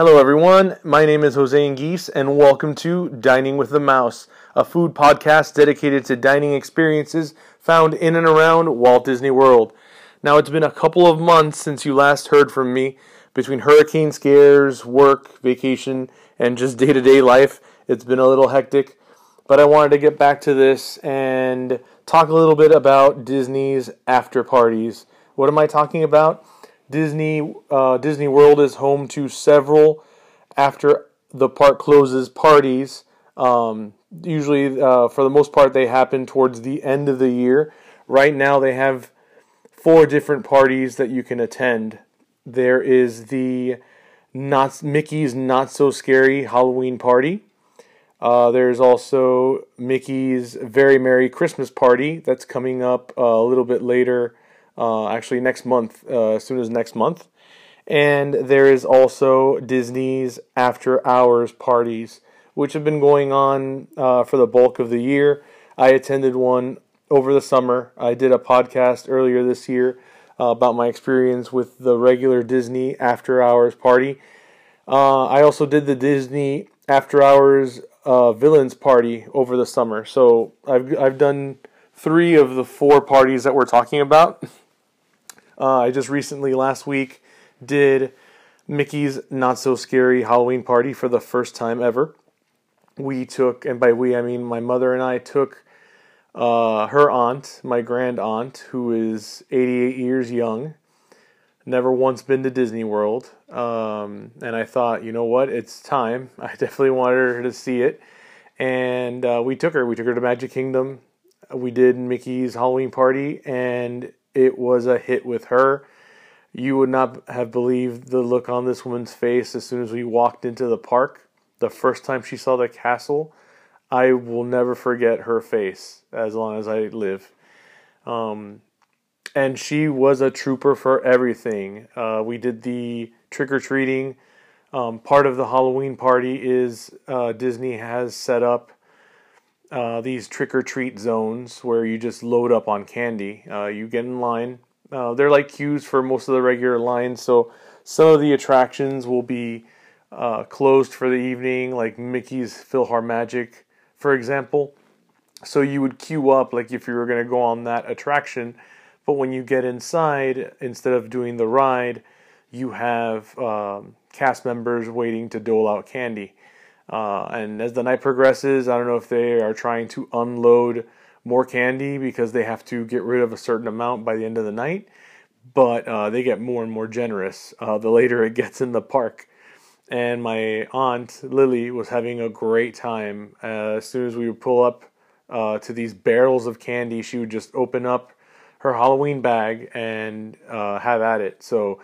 Hello, everyone. My name is Jose Anguise, and welcome to Dining with the Mouse, a food podcast dedicated to dining experiences found in and around Walt Disney World. Now, it's been a couple of months since you last heard from me. Between hurricane scares, work, vacation, and just day to day life, it's been a little hectic. But I wanted to get back to this and talk a little bit about Disney's after parties. What am I talking about? Disney uh, Disney World is home to several after the park closes parties. Um, usually, uh, for the most part, they happen towards the end of the year. Right now, they have four different parties that you can attend. There is the not Mickey's Not So Scary Halloween Party. Uh, there's also Mickey's Very Merry Christmas Party that's coming up uh, a little bit later, uh, actually next month, uh, as soon as next month. And there is also Disney's After Hours parties, which have been going on uh, for the bulk of the year. I attended one over the summer. I did a podcast earlier this year uh, about my experience with the regular Disney After Hours party. I also did the Disney After Hours uh, villains party over the summer. So I've I've done three of the four parties that we're talking about. Uh, I just recently last week did Mickey's Not So Scary Halloween party for the first time ever. We took, and by we I mean my mother and I took uh, her aunt, my grand aunt, who is 88 years young, never once been to Disney World. Um, and I thought, you know what, it's time. I definitely wanted her to see it. And uh, we took her. We took her to Magic Kingdom. We did Mickey's Halloween party, and it was a hit with her. You would not have believed the look on this woman's face as soon as we walked into the park. The first time she saw the castle, I will never forget her face as long as I live. Um, and she was a trooper for everything. Uh, we did the trick or treating. Um, part of the Halloween party is uh, Disney has set up uh, these trick or treat zones where you just load up on candy. Uh, you get in line. Uh, they're like queues for most of the regular lines, so some of the attractions will be uh, closed for the evening, like Mickey's PhilharMagic, for example. So you would queue up, like if you were going to go on that attraction but when you get inside, instead of doing the ride, you have um, cast members waiting to dole out candy. Uh, and as the night progresses, I don't know if they are trying to unload more candy because they have to get rid of a certain amount by the end of the night, but uh, they get more and more generous uh, the later it gets in the park. And my aunt Lily was having a great time. Uh, as soon as we would pull up uh, to these barrels of candy, she would just open up her Halloween bag and uh, have at it. So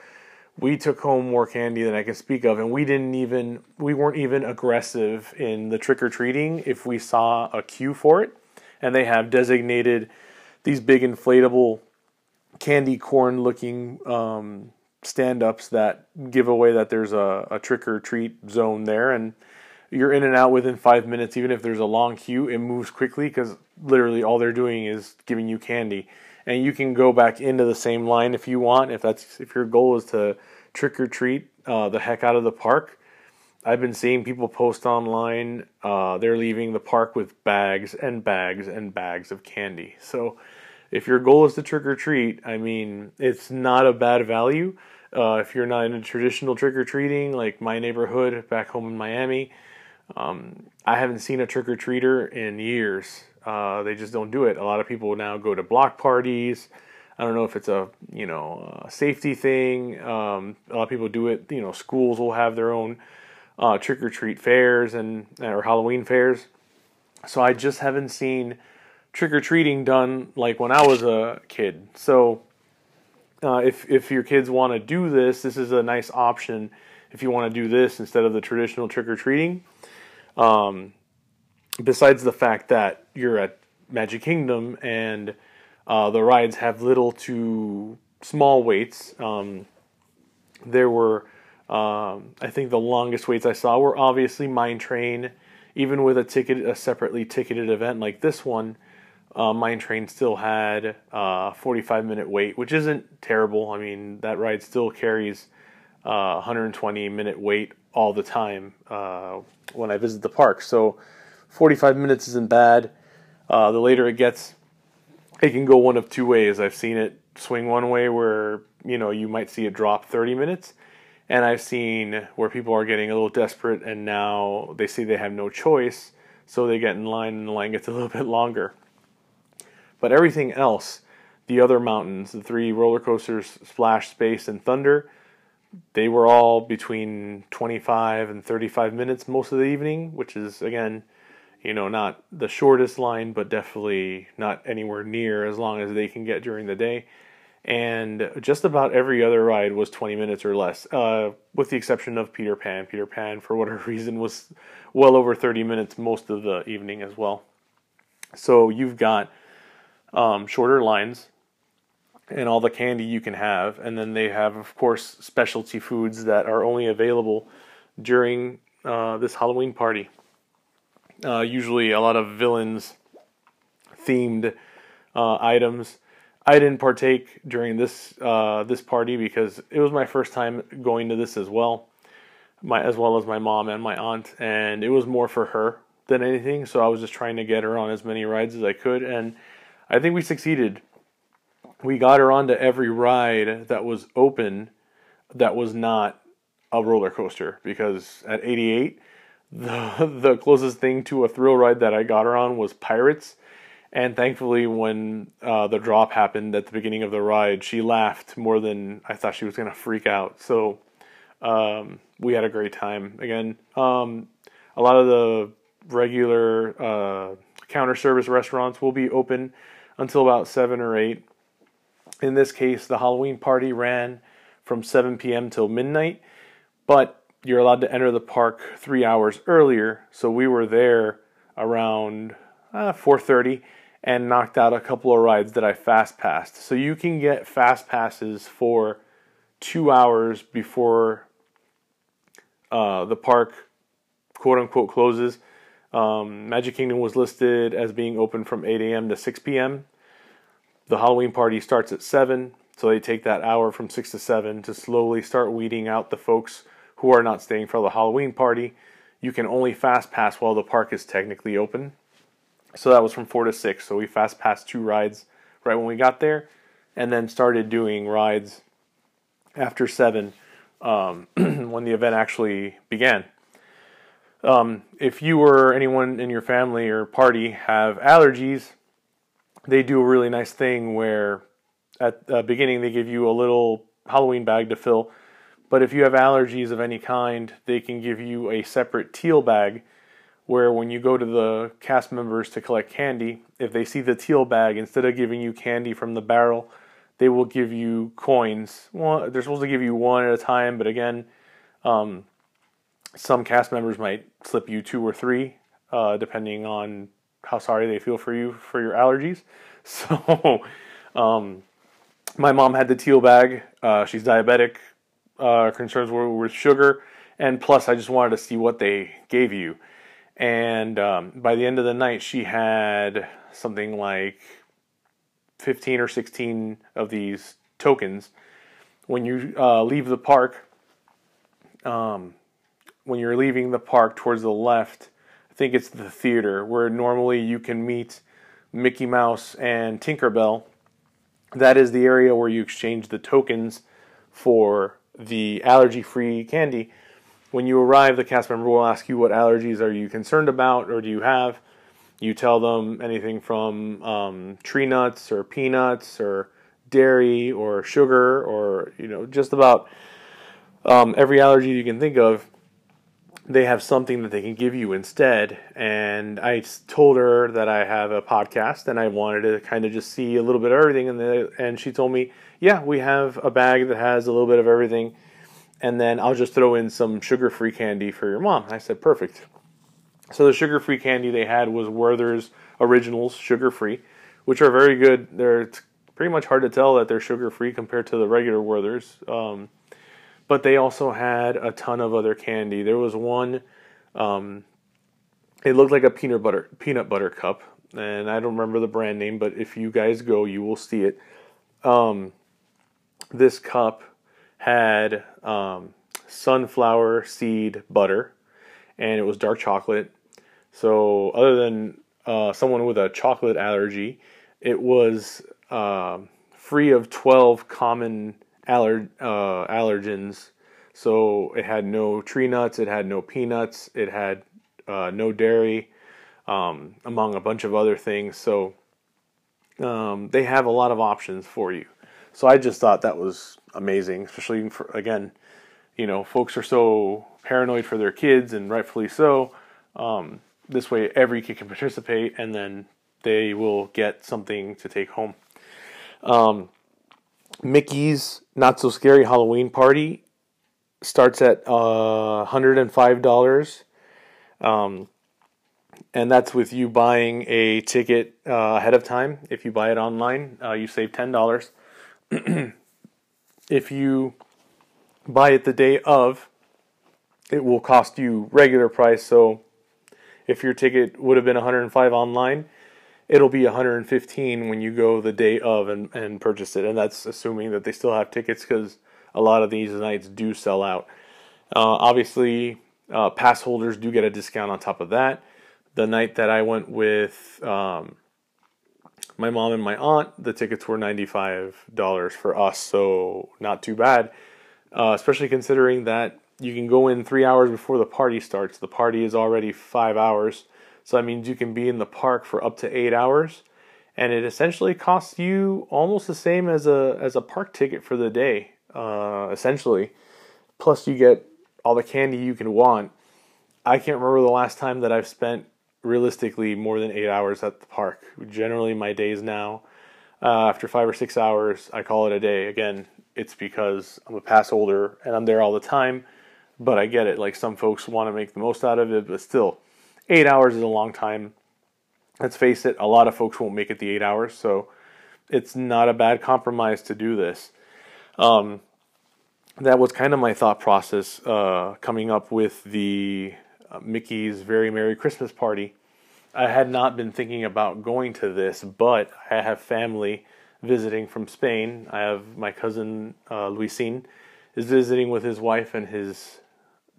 we took home more candy than I can speak of, and we didn't even we weren't even aggressive in the trick or treating if we saw a queue for it, and they have designated these big inflatable candy corn looking um, stand ups that give away that there's a, a trick or treat zone there. And you're in and out within five minutes even if there's a long queue it moves quickly because literally all they're doing is giving you candy and you can go back into the same line if you want. If that's if your goal is to trick or treat uh, the heck out of the park, I've been seeing people post online. Uh, they're leaving the park with bags and bags and bags of candy. So if your goal is to trick or treat, I mean, it's not a bad value. Uh, if you're not in a traditional trick or treating, like my neighborhood back home in Miami, um, I haven't seen a trick or treater in years. Uh, they just don't do it. A lot of people now go to block parties. I don't know if it's a you know a safety thing. Um, a lot of people do it. You know, schools will have their own uh, trick or treat fairs and or Halloween fairs. So I just haven't seen trick or treating done like when I was a kid. So uh, if if your kids want to do this, this is a nice option. If you want to do this instead of the traditional trick or treating, um, besides the fact that you're at Magic Kingdom and uh, the rides have little to small waits. Um, there were, um, I think, the longest waits I saw were obviously Mine Train. Even with a ticket, a separately ticketed event like this one, uh, Mine Train still had a uh, 45 minute wait, which isn't terrible. I mean, that ride still carries uh, 120 minute wait all the time uh, when I visit the park. So 45 minutes isn't bad. Uh, the later it gets, it can go one of two ways. I've seen it swing one way where you know you might see it drop 30 minutes, and I've seen where people are getting a little desperate and now they see they have no choice, so they get in line and the line gets a little bit longer. But everything else, the other mountains, the three roller coasters, Splash, Space, and Thunder, they were all between 25 and 35 minutes most of the evening, which is again, you know, not the shortest line, but definitely not anywhere near as long as they can get during the day. And just about every other ride was 20 minutes or less, uh, with the exception of Peter Pan. Peter Pan, for whatever reason, was well over 30 minutes most of the evening as well. So you've got um, shorter lines and all the candy you can have. And then they have, of course, specialty foods that are only available during uh, this Halloween party. Uh, usually, a lot of villains themed uh, items. I didn't partake during this uh, this party because it was my first time going to this as well, my as well as my mom and my aunt, and it was more for her than anything. So I was just trying to get her on as many rides as I could, and I think we succeeded we got her onto every ride that was open that was not a roller coaster because at 88 the the closest thing to a thrill ride that I got her on was Pirates. And thankfully when uh, the drop happened at the beginning of the ride she laughed more than I thought she was going to freak out. So um, we had a great time. Again um, a lot of the regular uh, counter service restaurants will be open until about 7 or 8 in this case, the Halloween party ran from 7 p.m. till midnight, but you're allowed to enter the park three hours earlier. So we were there around uh, 4:30 and knocked out a couple of rides that I fast passed. So you can get fast passes for two hours before uh, the park quote unquote closes. Um, Magic Kingdom was listed as being open from 8 a.m. to 6 p.m. The Halloween party starts at 7, so they take that hour from 6 to 7 to slowly start weeding out the folks who are not staying for the Halloween party. You can only fast pass while the park is technically open. So that was from 4 to 6. So we fast passed two rides right when we got there and then started doing rides after 7 um, when the event actually began. Um, if you or anyone in your family or party have allergies, they do a really nice thing where at the beginning they give you a little Halloween bag to fill. But if you have allergies of any kind, they can give you a separate teal bag where when you go to the cast members to collect candy, if they see the teal bag, instead of giving you candy from the barrel, they will give you coins. Well, they're supposed to give you one at a time, but again, um, some cast members might slip you two or three, uh, depending on how sorry they feel for you for your allergies. So, um, my mom had the teal bag. Uh, she's diabetic. Uh, concerns were with sugar, and plus, I just wanted to see what they gave you. And um, by the end of the night, she had something like 15 or 16 of these tokens. When you uh, leave the park, um, when you're leaving the park towards the left, I think it's the theater where normally you can meet Mickey Mouse and Tinkerbell. That is the area where you exchange the tokens for the allergy free candy. When you arrive, the cast member will ask you what allergies are you concerned about or do you have. You tell them anything from um, tree nuts or peanuts or dairy or sugar or you know just about um, every allergy you can think of they have something that they can give you instead. And I told her that I have a podcast and I wanted to kind of just see a little bit of everything. And, and she told me, yeah, we have a bag that has a little bit of everything. And then I'll just throw in some sugar free candy for your mom. I said, perfect. So the sugar free candy they had was Werther's Originals sugar free, which are very good. They're pretty much hard to tell that they're sugar free compared to the regular Werther's. Um, but they also had a ton of other candy. There was one, um, it looked like a peanut butter peanut butter cup, and I don't remember the brand name, but if you guys go, you will see it. Um, this cup had um, sunflower seed butter, and it was dark chocolate. So, other than uh, someone with a chocolate allergy, it was uh, free of 12 common aller- uh, allergens. So, it had no tree nuts, it had no peanuts, it had uh, no dairy, um, among a bunch of other things. So, um, they have a lot of options for you. So, I just thought that was amazing, especially for, again, you know, folks are so paranoid for their kids, and rightfully so. Um, this way, every kid can participate, and then they will get something to take home. Um, Mickey's Not So Scary Halloween Party starts at uh, $105. Um, and that's with you buying a ticket uh, ahead of time. If you buy it online, uh, you save $10. if you buy it the day of, it will cost you regular price. So if your ticket would have been 105 online, it'll be 115 when you go the day of and, and purchase it. And that's assuming that they still have tickets because a lot of these nights do sell out. Uh, obviously, uh, pass holders do get a discount on top of that. The night that I went with um, my mom and my aunt, the tickets were $95 for us, so not too bad uh, especially considering that you can go in three hours before the party starts. The party is already five hours, so that means you can be in the park for up to eight hours, and it essentially costs you almost the same as a as a park ticket for the day. Uh, essentially, plus you get all the candy you can want. I can't remember the last time that I've spent realistically more than eight hours at the park. Generally, my days now, uh, after five or six hours, I call it a day. Again, it's because I'm a pass holder and I'm there all the time. But I get it. Like some folks want to make the most out of it, but still, eight hours is a long time. Let's face it, a lot of folks won't make it the eight hours, so it's not a bad compromise to do this. Um, that was kind of my thought process uh, coming up with the uh, Mickey's Very Merry Christmas Party. I had not been thinking about going to this, but I have family visiting from Spain. I have my cousin uh, Luisin is visiting with his wife and his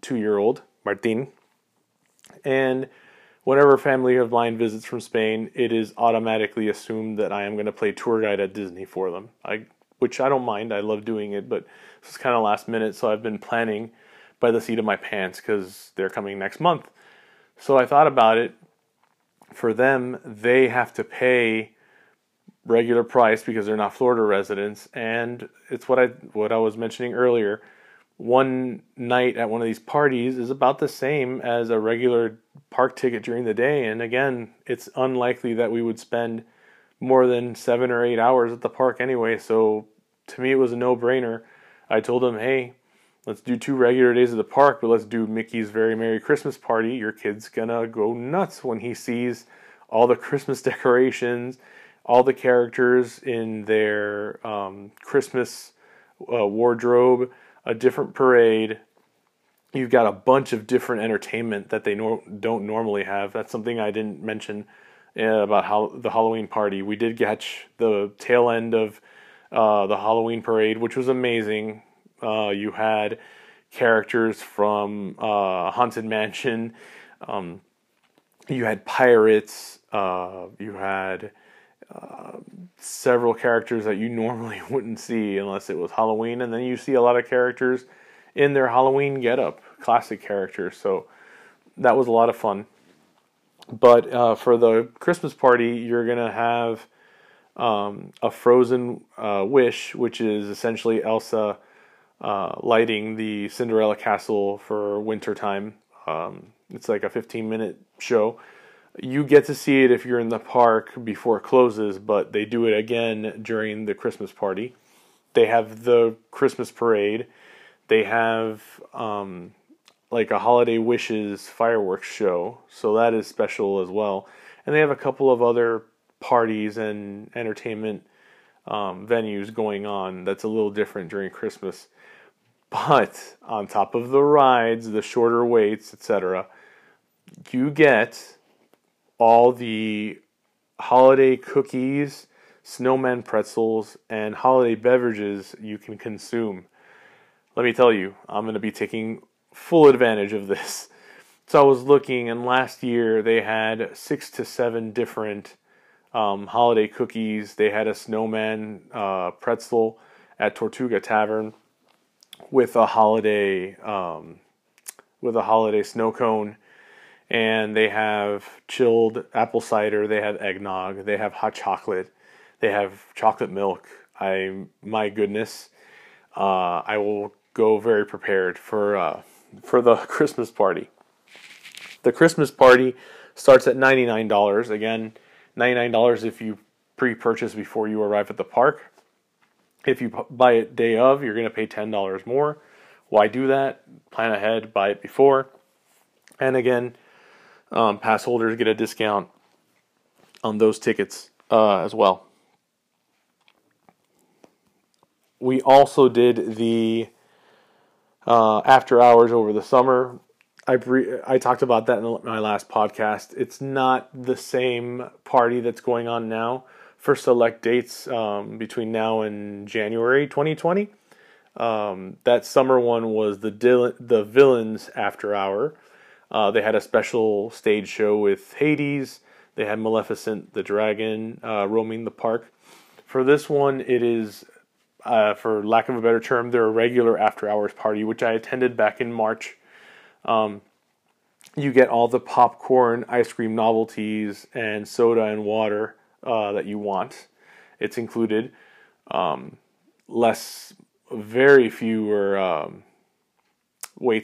two-year-old Martin. And whenever family of mine visits from Spain, it is automatically assumed that I am going to play tour guide at Disney for them. I, which I don't mind. I love doing it, but it's kind of last minute, so I've been planning by the seat of my pants because they're coming next month. So I thought about it. For them, they have to pay regular price because they're not Florida residents, and it's what I what I was mentioning earlier. One night at one of these parties is about the same as a regular park ticket during the day, and again, it's unlikely that we would spend more than seven or eight hours at the park anyway. So to me, it was a no brainer. I told them, hey, let's do two regular days at the park, but let's do Mickey's Very Merry Christmas Party. Your kid's gonna go nuts when he sees all the Christmas decorations all the characters in their um, Christmas uh, wardrobe, a different parade. You've got a bunch of different entertainment that they nor- don't normally have. That's something I didn't mention uh, about how the Halloween party. We did catch the tail end of uh, the Halloween parade, which was amazing. Uh, you had characters from uh, Haunted Mansion. Um, you had pirates. Uh, you had several characters that you normally wouldn't see unless it was Halloween, and then you see a lot of characters in their Halloween getup, classic characters. So that was a lot of fun. But uh, for the Christmas party, you're gonna have um, a Frozen uh, Wish, which is essentially Elsa uh, lighting the Cinderella castle for winter time. Um, it's like a 15 minute show you get to see it if you're in the park before it closes, but they do it again during the Christmas party. They have the Christmas parade. They have um, like a holiday wishes fireworks show, so that is special as well. And they have a couple of other parties and entertainment um, venues going on that's a little different during Christmas. But on top of the rides, the shorter waits, etc., you get all the holiday cookies, snowman pretzels, and holiday beverages you can consume. let me tell you, I'm going to be taking full advantage of this. So I was looking, and last year they had six to seven different um, holiday cookies. They had a snowman uh, pretzel at Tortuga Tavern with a holiday um, with a holiday snow cone, and they have chilled apple cider. They have eggnog. They have hot chocolate. They have chocolate milk. I my goodness, uh, I will go very prepared for uh, for the Christmas party. The Christmas party starts at ninety nine dollars. Again, ninety nine dollars if you pre-purchase before you arrive at the park. If you buy it day of, you're going to pay ten dollars more. Why do that? Plan ahead, buy it before. And again, um, pass holders get a discount on those tickets uh, as well. We also did the uh, after hours over the summer. I bre- I talked about that in my last podcast. It's not the same party that's going on now for select dates um, between now and January 2020. Um, that summer one was the Dil- the Villains After Hour. Uh, they had a special stage show with Hades. They had Maleficent the Dragon uh, roaming the park. For this one, it is uh, for lack of a better term, their regular after hours party, which I attended back in March. Um, you get all the popcorn, ice cream novelties, and soda and water uh, that you want. It's included. Um, less, very fewer um,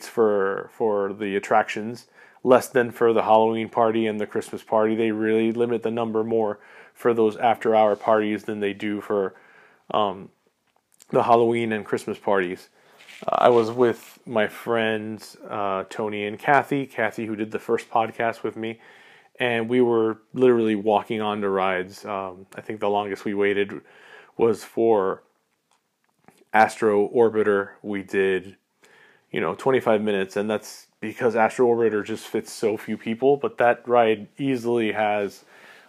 for for the attractions. Less than for the Halloween party and the Christmas party. They really limit the number more for those after hour parties than they do for um, the Halloween and Christmas parties. Uh, I was with my friends uh, Tony and Kathy, Kathy who did the first podcast with me, and we were literally walking on to rides. Um, I think the longest we waited was for Astro Orbiter. We did, you know, 25 minutes, and that's because Astro Orbiter just fits so few people. But that ride easily has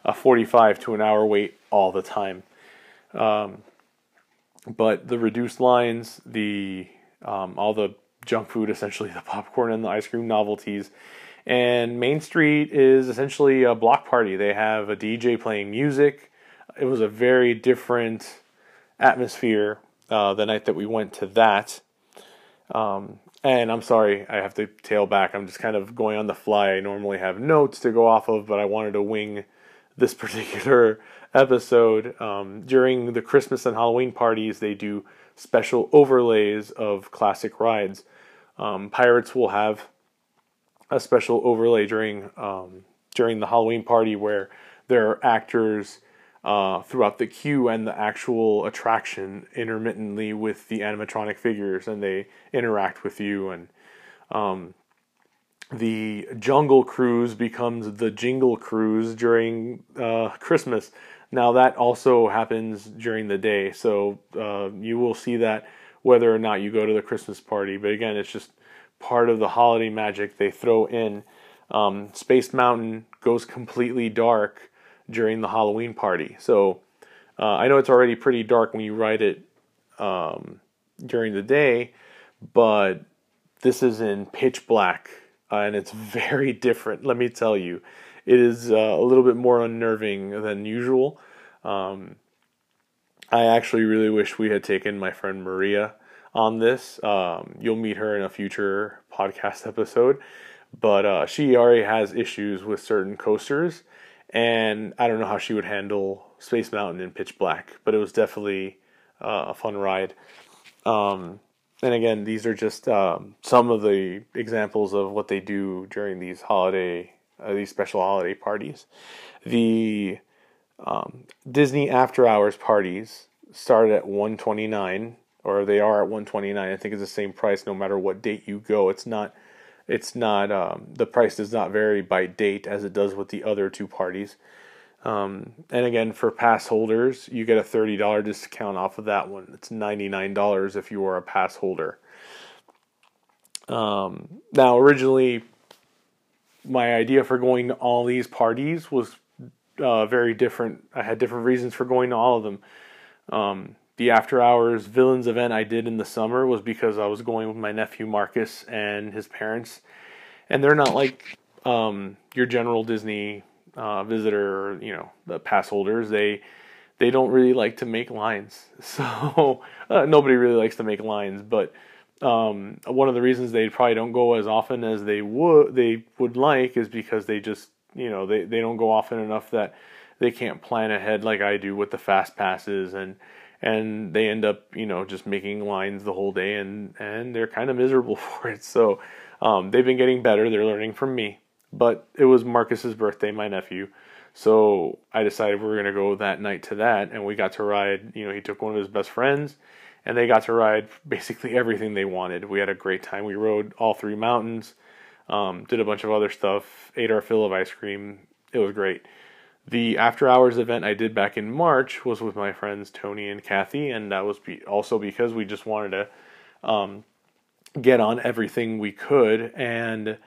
a 45 to an hour wait all the time. Um, but the reduced lines, the um, all the junk food, essentially the popcorn and the ice cream novelties, and Main Street is essentially a block party. They have a DJ playing music. It was a very different atmosphere uh, the night that we went to that. Um, and I'm sorry, I have to tail back. I'm just kind of going on the fly. I normally have notes to go off of, but I wanted to wing this particular episode. Um, during the Christmas and Halloween parties, they do special overlays of classic rides. Um, Pirates will have a special overlay during um, during the Halloween party where there are actors uh, throughout the queue and the actual attraction intermittently with the animatronic figures, and they interact with you and um, the Jungle Cruise becomes the Jingle Cruise during uh, Christmas. Now that also happens during the day, so uh, you will see that whether or not you go to the Christmas party. But again, it's just part of the holiday magic they throw in. Um, Space Mountain goes completely dark during the Halloween party, so uh, I know it's already pretty dark when you ride it um, during the day, but this is in pitch black uh, and it's very different. Let me tell you, it is uh, a little bit more unnerving than usual. Um, I actually really wish we had taken my friend Maria on this. Um, you'll meet her in a future podcast episode, but uh, she already has issues with certain coasters, and I don't know how she would handle Space Mountain in pitch black. But it was definitely uh, a fun ride. Um, and again, these are just um, some of the examples of what they do during these holiday, uh, these special holiday parties. The um, Disney After Hours parties start at 129 or they are at 129 i think it's the same price no matter what date you go it's not it's not um, the price does not vary by date as it does with the other two parties um, and again, for pass holders, you get a $30 discount off of that one. It's $99 if you are a pass holder. Um, now, originally, my idea for going to all these parties was uh, very different. I had different reasons for going to all of them. Um, the after hours villains event I did in the summer was because I was going with my nephew Marcus and his parents, and they're not like um, your general Disney uh, visitor, or, you know, the pass holders. They they don't really like to make lines, so uh, nobody really likes to make lines. But um, one of the reasons they probably don't go as often as they would they would like is because they just you know they, they don't go often enough that they can't plan ahead like I do with the fast passes and and they end up you know just making lines the whole day and and they're kind of miserable for it. So um, they've been getting better. They're learning from me. But it was Marcus's birthday my nephew. So I decided we were going to go that night to that and we got to ride you know he took one of his best friends and they got to ride basically everything they wanted. We had a great time. We rode all three mountains um, did a bunch of other stuff ate our fill of ice cream. It was great the after hours event I did back in March was with my friends Tony and Kathy, and that was be- also because we just wanted to um, get on everything we could. And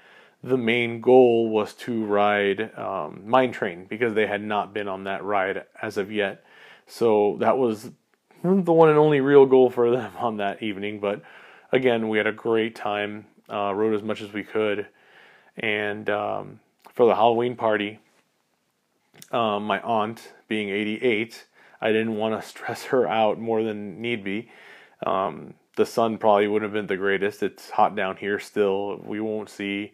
the main goal was to ride um, Mine Train because they had not been on that ride as of yet. So that was the one and only real goal for them on that evening. But again, we had a great time, uh, rode as much as we could. And um, for the Halloween party, um, my aunt being 88, I didn't want to stress her out more than need be. Um, the sun probably wouldn't have been the greatest. It's hot down here still. We won't see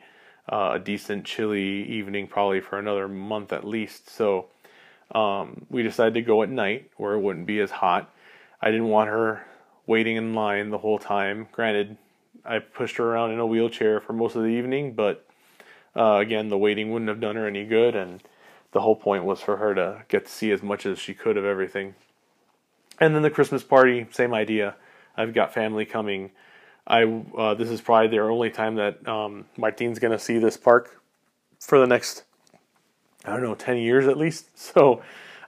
uh, a decent chilly evening probably for another month at least. So um, we decided to go at night where it wouldn't be as hot. I didn't want her waiting in line the whole time. Granted, I pushed her around in a wheelchair for most of the evening, but uh, again, the waiting wouldn't have done her any good, and the whole point was for her to get to see as much as she could of everything. And then the Christmas party, same idea. I've got family coming. I uh, this is probably their only time that um, Martin's going to see this park for the next I don't know ten years at least. So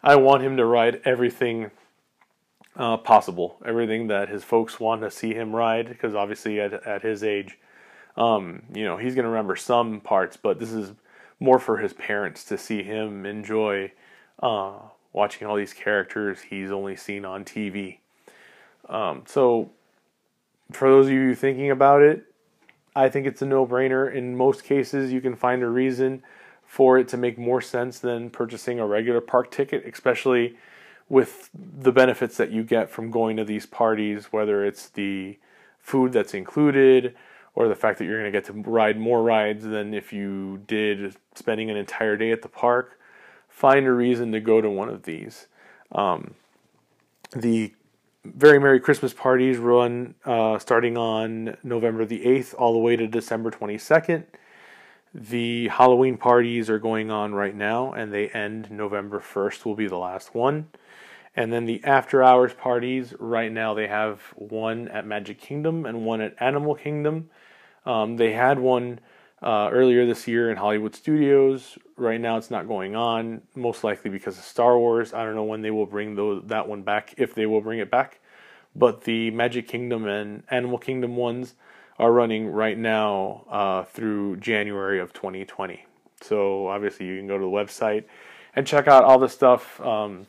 I want him to ride everything uh, possible, everything that his folks want to see him ride. Because obviously at at his age, um, you know he's to remember some parts, but this is more for his parents to see him enjoy uh, watching all these characters he's only seen on TV. Um, so, for those of you thinking about it, I think it's a no brainer. In most cases, you can find a reason for it to make more sense than purchasing a regular park ticket, especially with the benefits that you get from going to these parties, whether it's the food that's included, or the fact that you're going to get to ride more rides than if you did spending an entire day at the park, find a reason to go to one of these. Um, the Very Merry Christmas parties run uh, starting on November the 8th all the way to December 22nd. The Halloween parties are going on right now and they end November 1st, will be the last one. And then the after hours parties, right now they have one at Magic Kingdom and one at Animal Kingdom. Um, they had one uh, earlier this year in Hollywood Studios. Right now, it's not going on, most likely because of Star Wars. I don't know when they will bring those, that one back, if they will bring it back. But the Magic Kingdom and Animal Kingdom ones are running right now uh, through January of 2020. So obviously, you can go to the website and check out all the stuff. Um,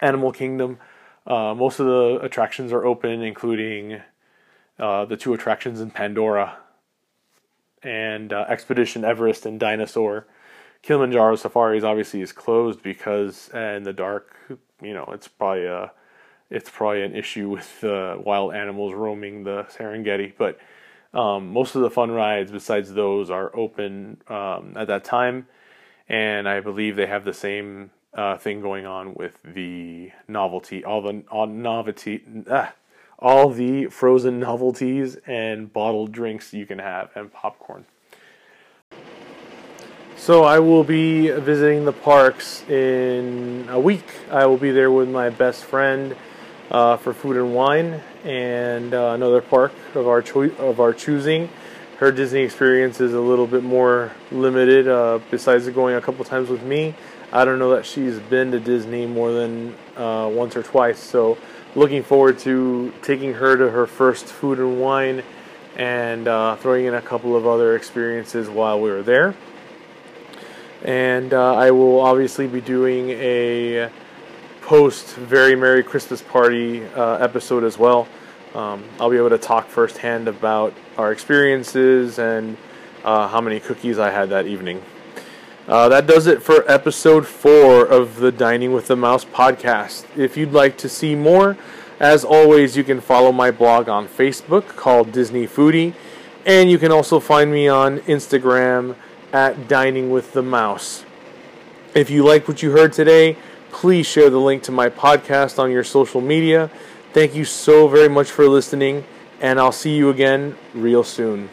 Animal Kingdom. Uh, most of the attractions are open, including uh, the two attractions in Pandora and uh, Expedition Everest and Dinosaur. Kilimanjaro Safaris obviously is closed because uh, in the dark, you know, it's probably a, it's probably an issue with uh, wild animals roaming the Serengeti. But um, most of the fun rides besides those are open um, at that time, and I believe they have the same uh, thing going on with the novelty, all the all novelty. Ah, all the frozen novelties and bottled drinks you can have and popcorn. So I will be visiting the parks in a week. I will be there with my best friend uh, for food and wine, and uh, another park of our cho- of our choosing. Her Disney experience is a little bit more limited. Uh, besides going a couple times with me, I don't know that she's been to Disney more than uh, once or twice. So looking forward to taking her to her first food and wine and uh, throwing in a couple of other experiences while we were there. And uh, I will obviously be doing a post very Merry Christmas Party uh, episode as well. Um, I'll be able to talk firsthand about our experiences and uh, how many cookies I had that evening. Uh, that does it for episode four of the Dining with the Mouse podcast. If you'd like to see more, as always, you can follow my blog on Facebook called Disney Foodie, and you can also find me on Instagram at Dining with the Mouse. If you like what you heard today, please share the link to my podcast on your social media. Thank you so very much for listening, and I'll see you again real soon.